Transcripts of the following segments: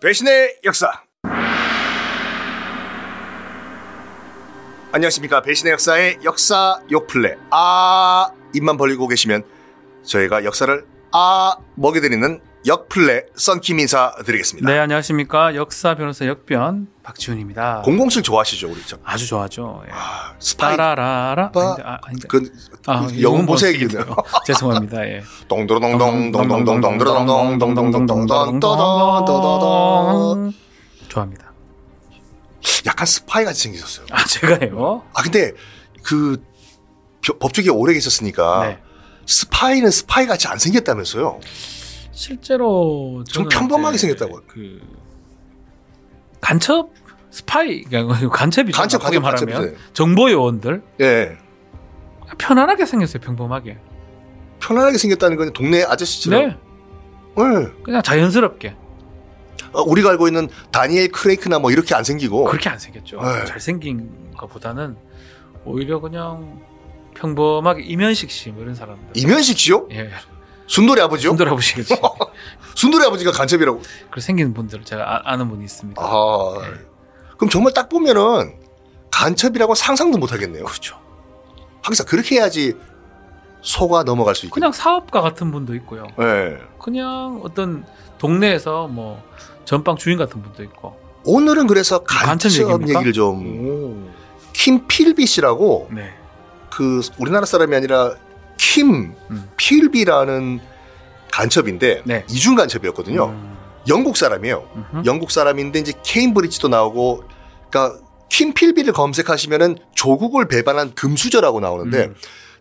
배신의 역사. 안녕하십니까. 배신의 역사의 역사 욕플레. 아, 입만 벌리고 계시면 저희가 역사를 아, 먹여드리는 역플레 썬킴 인사드리겠습니다. 네, 안녕하십니까. 역사 변호사 역변 박지훈입니다. 007 좋아하시죠, 우리 참. 아주 좋아하죠. 예. 아, 스파이. 따라라라. 빠- 아닌데, 아, 아닌데. 그, 아, 그 보색이 보색이네요. 죄송합니다. 예. 동도로동동 동동동동동동동동동동동동동동동동동 좋아합니다. 약간 스파이 같이 생기셨어요. 아, 제가요? 아 근데 그 벼- 법조계 오래 계셨으니까 네. 스파이는 스파이 같이 안 생겼다면서요? 실제로 좀 평범하게 이제 생겼다고요. 그 간첩 스파이 그러니까 간첩이죠. 간첩, 간첩, 말하면 간첩이죠. 정보 요원들 예. 편안하게 생겼어요. 평범하게. 편안하게 생겼다는 건 동네 아저씨처럼. 네. 예. 그냥 자연스럽게 어, 우리가 알고 있는 다니엘 크레이크나 뭐 이렇게 안 생기고. 그렇게 안 생겼죠. 네. 잘생긴 것보다는 오히려 그냥 평범하게 이면식 씨뭐 이런 사람들. 이면식 씨요? 예. 순돌이 아버지요? 손들어 보시겠지. 순돌이 아버지가 간첩이라고. 그 생긴 분들 제가 아, 는 분이 있습니다. 아. 네. 그럼 정말 딱 보면은 간첩이라고 상상도 못 하겠네요. 그렇죠. 항상 그렇게 해야지 소가 넘어갈 수 있고. 그냥 사업가 같은 분도 있고요. 예. 그냥 어떤 동네에서 뭐 전빵 주인 같은 분도 있고. 오늘은 그래서 간첩 간첩 얘기입니까? 얘기를 좀 오. 킴 필비 씨라고 네. 그 우리나라 사람이 아니라 킴 음. 필비라는 간첩인데 네. 이중 간첩이었거든요. 음. 영국 사람이에요. 음흠. 영국 사람인데 이제 케임브리지도 나오고 그러니까 킴 필비를 검색하시면은 조국을 배반한 금수저라고 나오는데 음.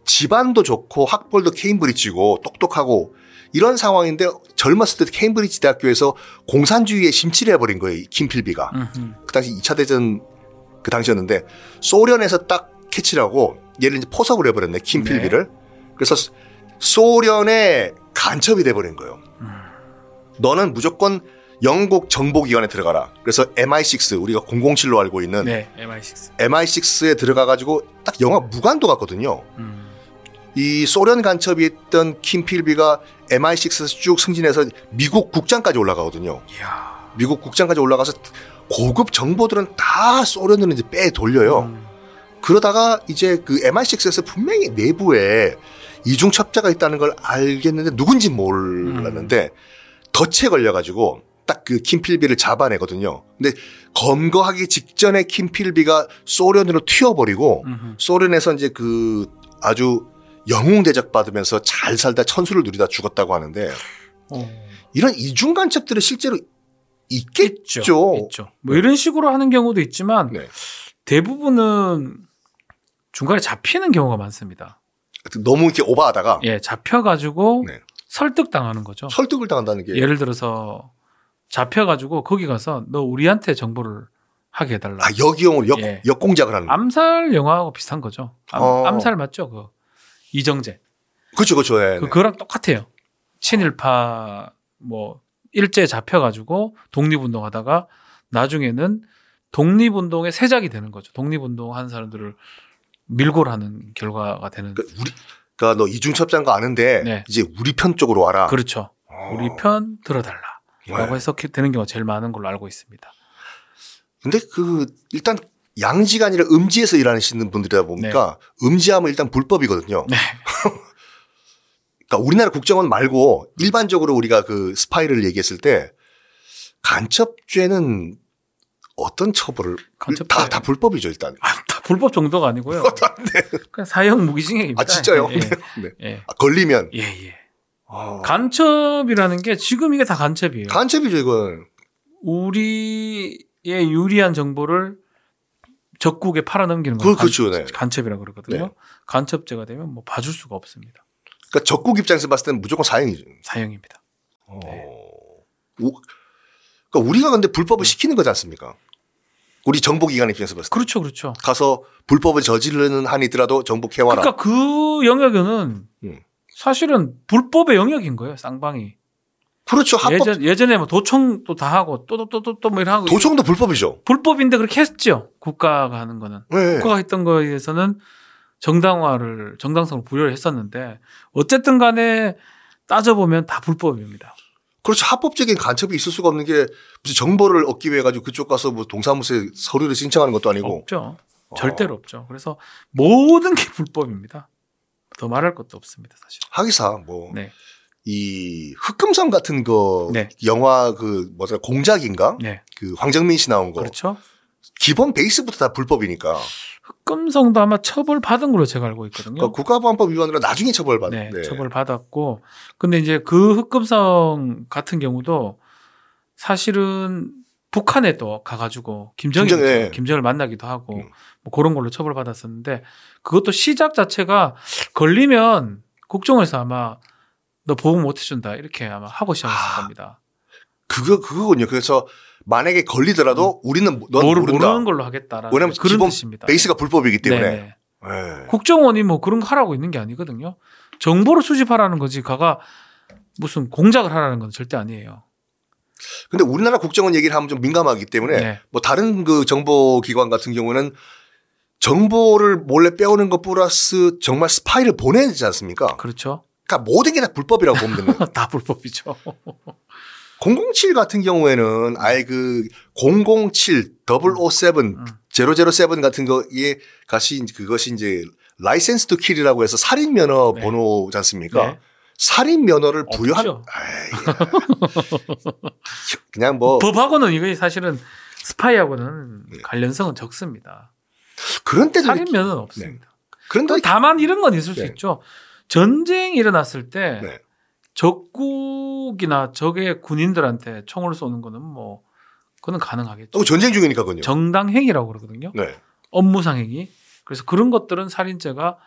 집안도 좋고 학벌도 케임브리지고 똑똑하고 이런 상황인데 젊었을 때 케임브리지 대학교에서 공산주의에 심취를 해버린 거예요. 이킴 필비가. 음흠. 그 당시 2차 대전 그 당시였는데 소련에서 딱 캐치를 하고 얘를 이제 포섭을 해버렸네 킴 네. 필비를 그래서 소련의 간첩이 돼버린 거예요. 음. 너는 무조건 영국 정보기관에 들어가라. 그래서 MI6 우리가 007로 알고 있는 네. MI6. MI6에 들어가 가지고 딱 영화 무관도 갔거든요. 음. 이 소련 간첩이 있던 킴 필비가 MI6에서 쭉 승진해서 미국 국장까지 올라가거든요. 이야. 미국 국장까지 올라가서 고급 정보들은 다 소련으로 이제 빼 돌려요. 음. 그러다가 이제 그 MI6에서 분명히 내부에 이중 첩자가 있다는 걸 알겠는데 누군지 몰랐는데 덫에 걸려가지고 딱 그 킴필비를 잡아내거든요. 근데 검거하기 직전에 킴필비가 소련으로 튀어버리고 음흠. 소련에서 이제 그 아주 영웅 대접 받으면서 잘 살다 천수를 누리다 죽었다고 하는데 어. 이런 이중 간첩들은 실제로 있겠죠. 있죠. 있죠. 뭐 이런 식으로 하는 경우도 있지만 네. 대부분은 중간에 잡히는 경우가 많습니다. 너무 이렇게 오버하다가 예, 잡혀가지고 네. 설득당하는 거죠. 설득을 당한다는 게 예를 들어서 잡혀가지고 거기 가서 너 우리한테 정보를 하게 해달라. 아, 역이용으로 역, 예. 역공작을 하는. 암살 영화하고 비슷한 거죠. 암, 어. 암살 맞죠? 그 이정재. 그렇죠, 그렇죠. 예, 그 네. 그 거랑 똑같아요. 친일파 뭐 일제 잡혀가지고 독립운동하다가 나중에는 독립운동의 세작이 되는 거죠. 독립운동 한 사람들을 밀고를 하는 결과가 되는. 그러니까 우리, 그러니까 너 이중첩자인 거 아는데 네. 이제 우리 편 쪽으로 와라. 그렇죠. 어. 우리 편 들어달라. 라고 네. 해서 되는 경우가 제일 많은 걸로 알고 있습니다. 근데 그 일단 양지가 아니라 음지에서 일하시는 분들이다 보니까 음지하면 일단 불법이거든요. 네. 그러니까 우리나라 국정원 말고 일반적으로 우리가 그 스파이를 얘기했을 때 간첩죄는 어떤 처벌을 간첩죄. 다, 다 불법이죠 일단. 아, 다 불법 정도가 아니고요. 그냥 사형 무기징역입니다. 아 진짜요? 예, 네. 네. 예. 아, 걸리면 예, 예. 아, 간첩이라는 게 지금 이게 다 간첩이에요. 간첩이죠 이건. 우리의 유리한 정보를 적국에 팔아넘기는 그- 걸 그렇죠, 네. 간첩이라고 그러거든요. 네. 간첩죄가 되면 뭐 봐줄 수가 없습니다. 그러니까 적국 입장에서 봤을 때는 무조건 사형이죠. 사형입니다. 어. 네. 오- 그러니까 우리가 근데 불법을 시키는 거지 않습니까? 우리 정보기관 입장에서 봤을 때. 그렇죠, 그렇죠. 가서 불법을 저지르는 한이 있더라도 정복해와라. 그러니까 그 영역에는 음. 사실은 불법의 영역인 거예요. 쌍방이 그렇죠. 합법. 예전 예전에 뭐 도청도 다 하고 또 또 또또뭐 이런 하고 도청도 불법이죠. 불법인데 그렇게 했죠. 국가가 하는 거는 네. 국가가 했던 거에 대해서는 정당화를 정당성을 부여를 했었는데 어쨌든 간에 따져보면 다 불법입니다. 그렇죠. 합법적인 간첩이 있을 수가 없는 게 무슨 정보를 얻기 위해 가지고 그쪽 가서 뭐 동사무소에 서류를 신청하는 것도 아니고. 없죠. 어. 절대로 없죠. 그래서 모든 게 불법입니다. 더 말할 것도 없습니다, 사실. 하기사 뭐. 네. 이 흑금성 같은 거 네. 영화 그 뭐죠 공작인가 네. 그 황정민 씨 나온 거 그렇죠. 기본 베이스부터 다 불법이니까 흑금성도 아마 처벌 받은 걸로 제가 알고 있거든요. 그 국가보안법 위반으로 나중에 처벌받. 네, 네. 처벌 받았고 근데 이제 그 흑금성 같은 경우도 사실은 북한에 또 가가지고 김정일 김정- 예. 김정을 만나기도 하고 음. 뭐 그런 걸로 처벌 받았었는데 그것도 시작 자체가 걸리면 국정원에서 아마 너 보호 못 해준다 이렇게 아마 하고 시작했을 아, 겁니다. 그거 그거군요. 그래서 만약에 걸리더라도 우리는 넌 모르, 모른다. 모르는 걸로 하겠다라는 왜냐면 기본 뜻입니다. 베이스가 불법이기 때문에. 네. 국정원이 뭐 그런 거 하라고 있는 게 아니거든요. 정보를 수집하라는 거지 가가 무슨 공작을 하라는 건 절대 아니에요. 근데 우리나라 국정원 얘기를 하면 좀 민감하기 때문에 네. 뭐 다른 그 정보 기관 같은 경우는 정보를 몰래 빼오는 것 플러스 정말 스파이를 보내야 되지 않습니까? 그렇죠. 그러니까 모든 게 다 불법이라고 보면 거예요. 다 불법이죠. 007 같은 경우에는 아예 그 007, 007, 음. 007 같은 거에 가시 그것이 이제 license to kill이라고 해서 살인 면허 네. 번호지 않습니까? 네. 살인 면허를 부여한 그냥 뭐 법하고는 이거 사실은 스파이하고는 네. 관련성은 적습니다. 그런 때도 살인면허는 없습니다. 그런데 또 다만 이런 건 있을 수 네. 있죠. 전쟁이 일어났을 때 네. 적국이나 적의 군인들한테 총을 쏘는 거는 뭐 그거는 가능하겠죠. 또 전쟁 중이니까 그요. 정당 행위라고 그러거든요. 네. 업무상 행위. 그래서 그런 것들은 살인죄가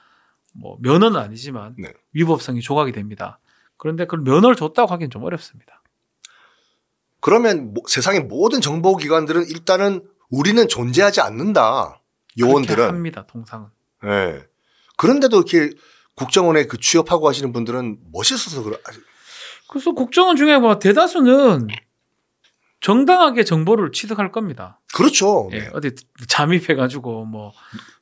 뭐 면허는 아니지만 네. 위법성이 조각이 됩니다. 그런데 그걸 면허를 줬다고 하기는 좀 어렵습니다. 그러면 뭐- 세상의 모든 정보 기관들은 일단은 우리는 존재하지 않는다. 요원들은. 합니다. 통상은. 예. 그런데도 이렇게 국정원에 그 취업하고 하시는 분들은 멋있어서. 아, 그래서 국정원 중에 뭐 대다수는 정당하게 정보를 취득할 겁니다. 그렇죠. 예, 어디 잠입해가지고 뭐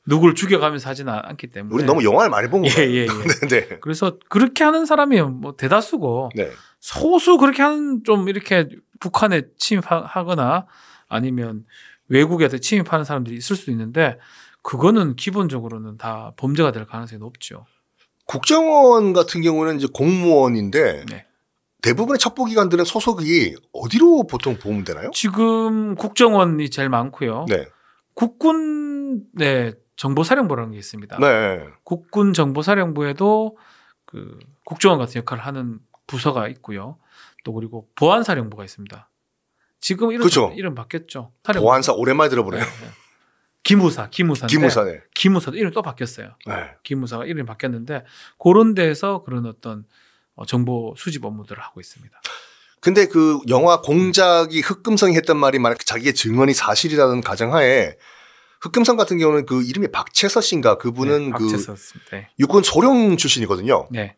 누굴 죽여가면서 하지는 않기 때문에. 우리 너무 영화를 많이 본 예, 거예요. 예, 예. 네. 네. 그래서 그렇게 하는 사람이 뭐 대다수고 네. 소수 그렇게 하는 좀 이렇게 북한에 침입하거나 아니면 외국에 침입하는 사람들이 있을 수도 있는데 그거는 기본적으로는 다 범죄가 될 가능성이 높죠. 국정원 같은 경우는 이제 공무원인데 네. 대부분의 첩보기관들은 소속이 어디로 보통 보면 되나요? 지금 국정원이 제일 많고요. 네. 국군 네 정보사령부라는 게 있습니다. 네. 국군 정보사령부에도 그 국정원 같은 역할을 하는 부서가 있고요. 또 그리고 보안사령부가 있습니다. 지금 이름 그죠. 이름 바뀌었죠. 사령부. 보안사 오랜만에 들어보네요. 네, 네. 기무사, 기무사인데 기무사네. 기무사도 이름 또 바뀌었어요. 네. 기무사가 이름이 바뀌었는데 그런 데에서 그런 어떤 어, 정보 수집 업무들을 하고 있습니다. 근데 그 영화 공작이 흑금성이 했던 말이 만약 자기의 증언이 사실이라는 가정하에 흑금성 같은 경우는 그 이름이 박채서 씨인가 그분은 네, 그 박채서였습니다. 네. 육군 소령 출신이거든요. 네.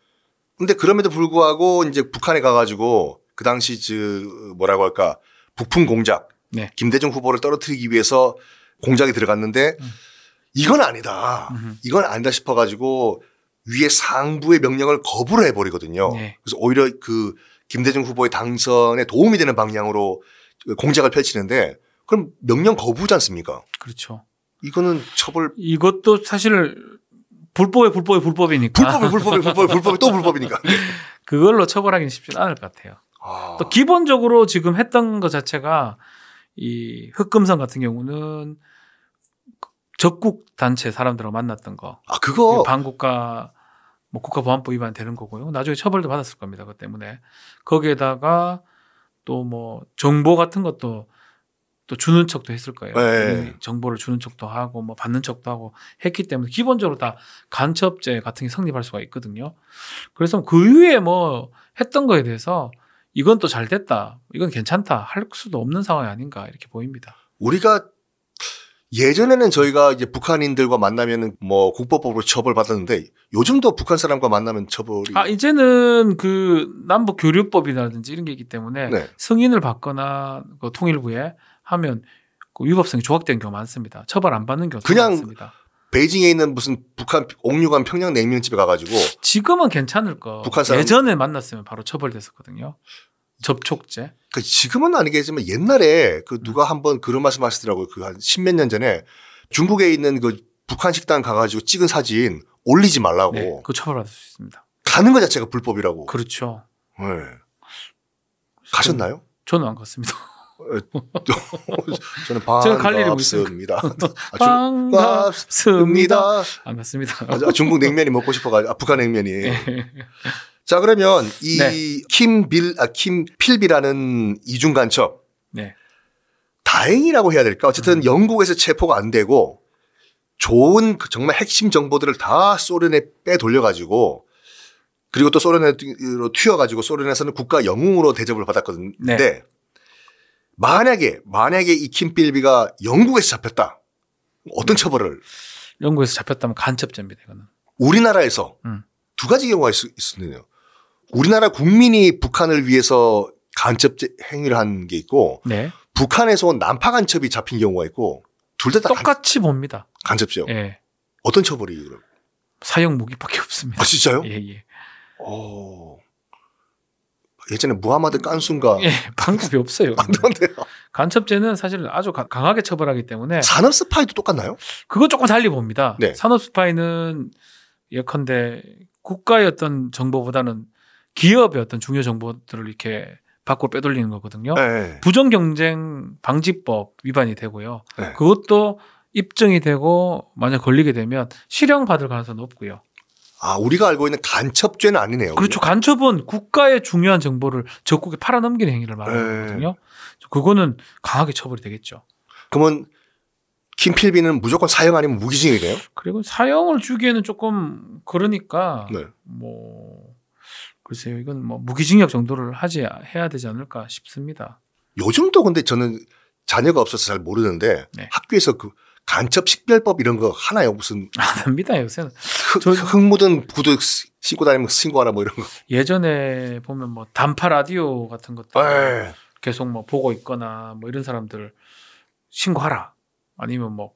근데 그럼에도 불구하고 이제 북한에 가가지고 그 당시 그 뭐라고 할까 북풍 공작 네. 김대중 후보를 떨어뜨리기 위해서 공작이 들어갔는데 음. 이건 아니다. 이건 아니다 싶어 가지고 위에 상부의 명령을 거부를 해버리거든요. 네. 그래서 오히려 그 김대중 후보의 당선에 도움이 되는 방향으로 공작을 펼치는데 그럼 명령 거부지 않습니까? 그렇죠. 이거는 처벌 이것도 사실 불법의 불법의 불법이니까 불법이 불법이 불법이 불법이 또 불법이니까. 그걸로 처벌하기는 쉽지는 않을 것 같아요. 아, 또 기본적으로 지금 했던 것 자체가 이 흑금성 같은 경우는 적국 단체 사람들하고 만났던 거, 아 그거 반국가 뭐 국가보안법 위반 되는 거고요. 나중에 처벌도 받았을 겁니다. 그 때문에 거기에다가 또 뭐 정보 같은 것도 또 주는 척도 했을 거예요. 네. 정보를 주는 척도 하고 뭐 받는 척도 하고 했기 때문에 기본적으로 다 간첩죄 같은 게 성립할 수가 있거든요. 그래서 그 이후에 뭐 했던 거에 대해서 이건 또 잘 됐다, 이건 괜찮다 할 수도 없는 상황이 아닌가 이렇게 보입니다. 우리가 예전에는 저희가 이제 북한인들과 만나면은 뭐 국법법으로 처벌받았는데 요즘도 북한 사람과 만나면 처벌이 아 이제는 그 남북 교류법이라든지 이런 게 있기 때문에 네. 승인을 받거나 그 통일부에 하면 그 위법성이 조각된 경우가 많습니다. 처벌 안 받는 경우가 그냥 많습니다. 베이징에 있는 무슨 북한 옥류관 평양 냉면집에 가가지고 지금은 괜찮을 거. 북한 사람- 예전에 만났으면 바로 처벌됐었거든요. 접촉제. 그 지금은 아니겠지만 옛날에 그 누가 한번 그런 말씀 하시더라고요. 그 한 십몇 년 전에 중국에 있는 그 북한 식당 가가지고 찍은 사진 올리지 말라고 네, 그 처벌받을 수 있습니다. 가는 것 자체가 불법이라고. 그렇죠. 네. 가셨나요? 저는 안 갔습니다. 저는 일이 뭐 반갑습니다. 아, 반갑습니다. 반갑습니다. 안 갔습니다. 아, 중국 냉면이 먹고 싶어가지고 아, 북한 냉면이. 네. 자 그러면 이 네. 킴빌 아 킴필비라는 이중 간첩 네. 다행이라고 해야 될까? 어쨌든 음. 영국에서 체포가 안 되고 좋은 그 정말 핵심 정보들을 다 소련에 빼 돌려 가지고 그리고 또 소련으로 튀어 가지고 소련에서는 국가 영웅으로 대접을 받았거든요. 네. 근데 만약에 만약에 이 킴필비가 영국에서 잡혔다. 어떤 네. 처벌을 영국에서 잡혔다면 간첩죄입니다. 이거는. 우리나라에서 음. 두 가지 경우가 있, 있었네요. 우리나라 국민이 북한을 위해서 간첩 행위를 한 게 있고 네. 북한에서 온 난파 간첩이 잡힌 경우가 있고 둘다다 똑같이 봅니다. 간첩죠. 예. 어떤 처벌이 그럼? 사형 무기밖에 없습니다. 아 진짜요? 예, 예. 오. 예전에 무하마드 깐순가 예, 방법이 없어요. 맞던데요. 간첩죄는 사실 아주 가- 강하게 처벌하기 때문에 산업 스파이도 똑같나요? 그거 조금 달리 봅니다. 네. 산업 스파이는 예컨대 국가의 어떤 정보보다는 기업의 어떤 중요 정보들을 이렇게 밖으로 빼돌리는 거거든요. 네. 부정 경쟁 방지법 위반이 되고요. 네. 그것도 입증이 되고 만약 걸리게 되면 실형 받을 가능성이 높고요. 아 우리가 알고 있는 간첩죄는 아니네요. 그렇죠. 간첩은 국가의 중요한 정보를 적국에 팔아넘기는 행위를 말하는 네. 거거든요. 그거는 강하게 처벌이 되겠죠. 그러면 김필비는 무조건 사형 아니면 무기징역이네요. 그리고 사형을 주기에는 조금 그러니까 네. 뭐 글쎄요. 이건 뭐 무기징역 정도를 하지 해야 되지 않을까 싶습니다. 요즘도 근데 저는 자녀가 없어서 잘 모르는데 네. 학교에서 그 간첩 식별법 이런 거 하나요? 무슨 안 합니다. 요새는 흙, 저- 흙 묻은 구두 신고 다니면 신고하라 뭐 이런 거. 예전에 보면 뭐 단파 라디오 같은 것들 에이. 계속 뭐 보고 있거나 뭐 이런 사람들 신고하라. 아니면 뭐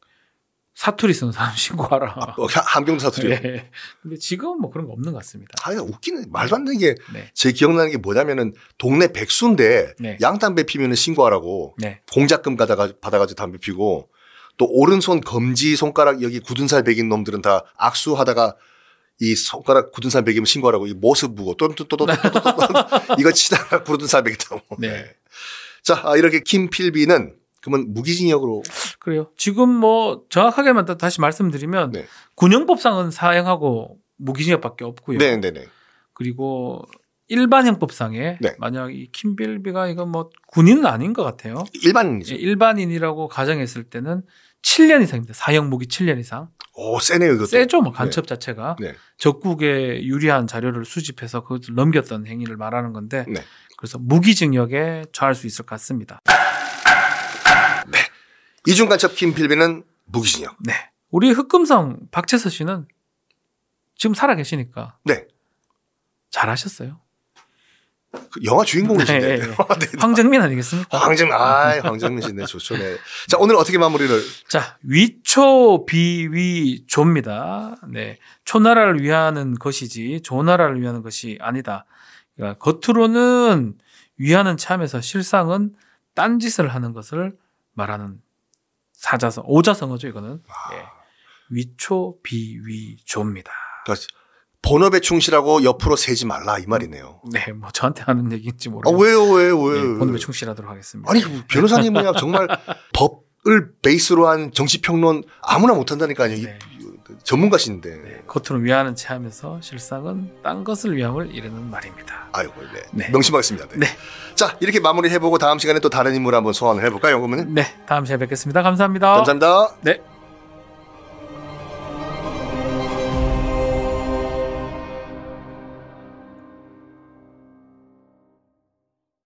사투리 쓰는 사람 신고하라. 어, 하- 함경도 사투리. 예. 근데 지금은 뭐 그런 거 없는 것 같습니다. 아, 웃기는 말도 안 되는 게제 네. 기억나는 게 뭐냐면은 동네 백수인데 네. 양담배 피면은 신고하라고 네. 공작금 받아가 받아가지고 담배 피고 또 오른손 검지 손가락 여기 굳은 살 베긴 놈들은 다 악수하다가 이 손가락 굳은 살 베기면 신고하라고 이 모습 보고 또또또또 이거 치다가 굳은 살 베겠다고. 네. 자 아, 이렇게 김필비는 그러면 무기징역으로 그래요. 지금 뭐 정확하게만 또 다시 말씀드리면 네. 군형법상은 사형하고 무기징역밖에 없고요. 네네네 그리고 일반 형법상에 네. 만약 이 킴빌비가 이거 뭐 군인은 아닌 것 같아요. 일반인이죠. 예, 일반인이라고 가정했을 때는 7년 이상입니다. 사형 무기 7년 이상. 오 세네요 이것도. 세죠, 뭐 간첩 자체가 네. 적국에 유리한 자료를 수집해서 그것을 넘겼던 행위를 말하는 건데 네. 그래서 무기징역에 처할 수 있을 것 같습니다. 이중 간첩 김필비는 무기징역. 네. 우리 흑금성 박채서 씨는 지금 살아 계시니까 네. 잘하셨어요. 그 영화 주인공이신데. 네, 네. 네. 황정민 아니겠습니까? 황정, 아, 황정민 씨네, 좋죠, 네. 자, 오늘 어떻게 마무리를? 자, 위초 비위조입니다. 네. 초나라를 위하는 것이지 조나라를 위하는 것이 아니다. 그러니까 겉으로는 위하는 참에서 실상은 딴짓을 하는 것을 말하는 사자성, 오자성어죠, 이거는. 예. 위초 비위조입니다. 그러니까 본업에 충실하고 옆으로 세지 말라, 이 말이네요. 네, 뭐 저한테 하는 얘기인지 아, 모르겠어요. 왜요, 왜요, 네, 왜요? 본업에 충실하도록 하겠습니다. 아니, 변호사님은야 정말 법을 베이스로 한 정치 평론 아무나 못 한다니까요. 이 네. 전문가신데. 네, 겉으로 위하는 체하면서 실상은 딴 것을 위함을 이르는 말입니다. 아이고, 네. 네. 명심하겠습니다. 네. 네. 자, 이렇게 마무리 해볼고 다음 시간에 또 다른 인물 한번 소환을 해볼까요, 그러면은? 네, 다음 시간에 뵙겠습니다. 감사합니다. 감사합니다. 네.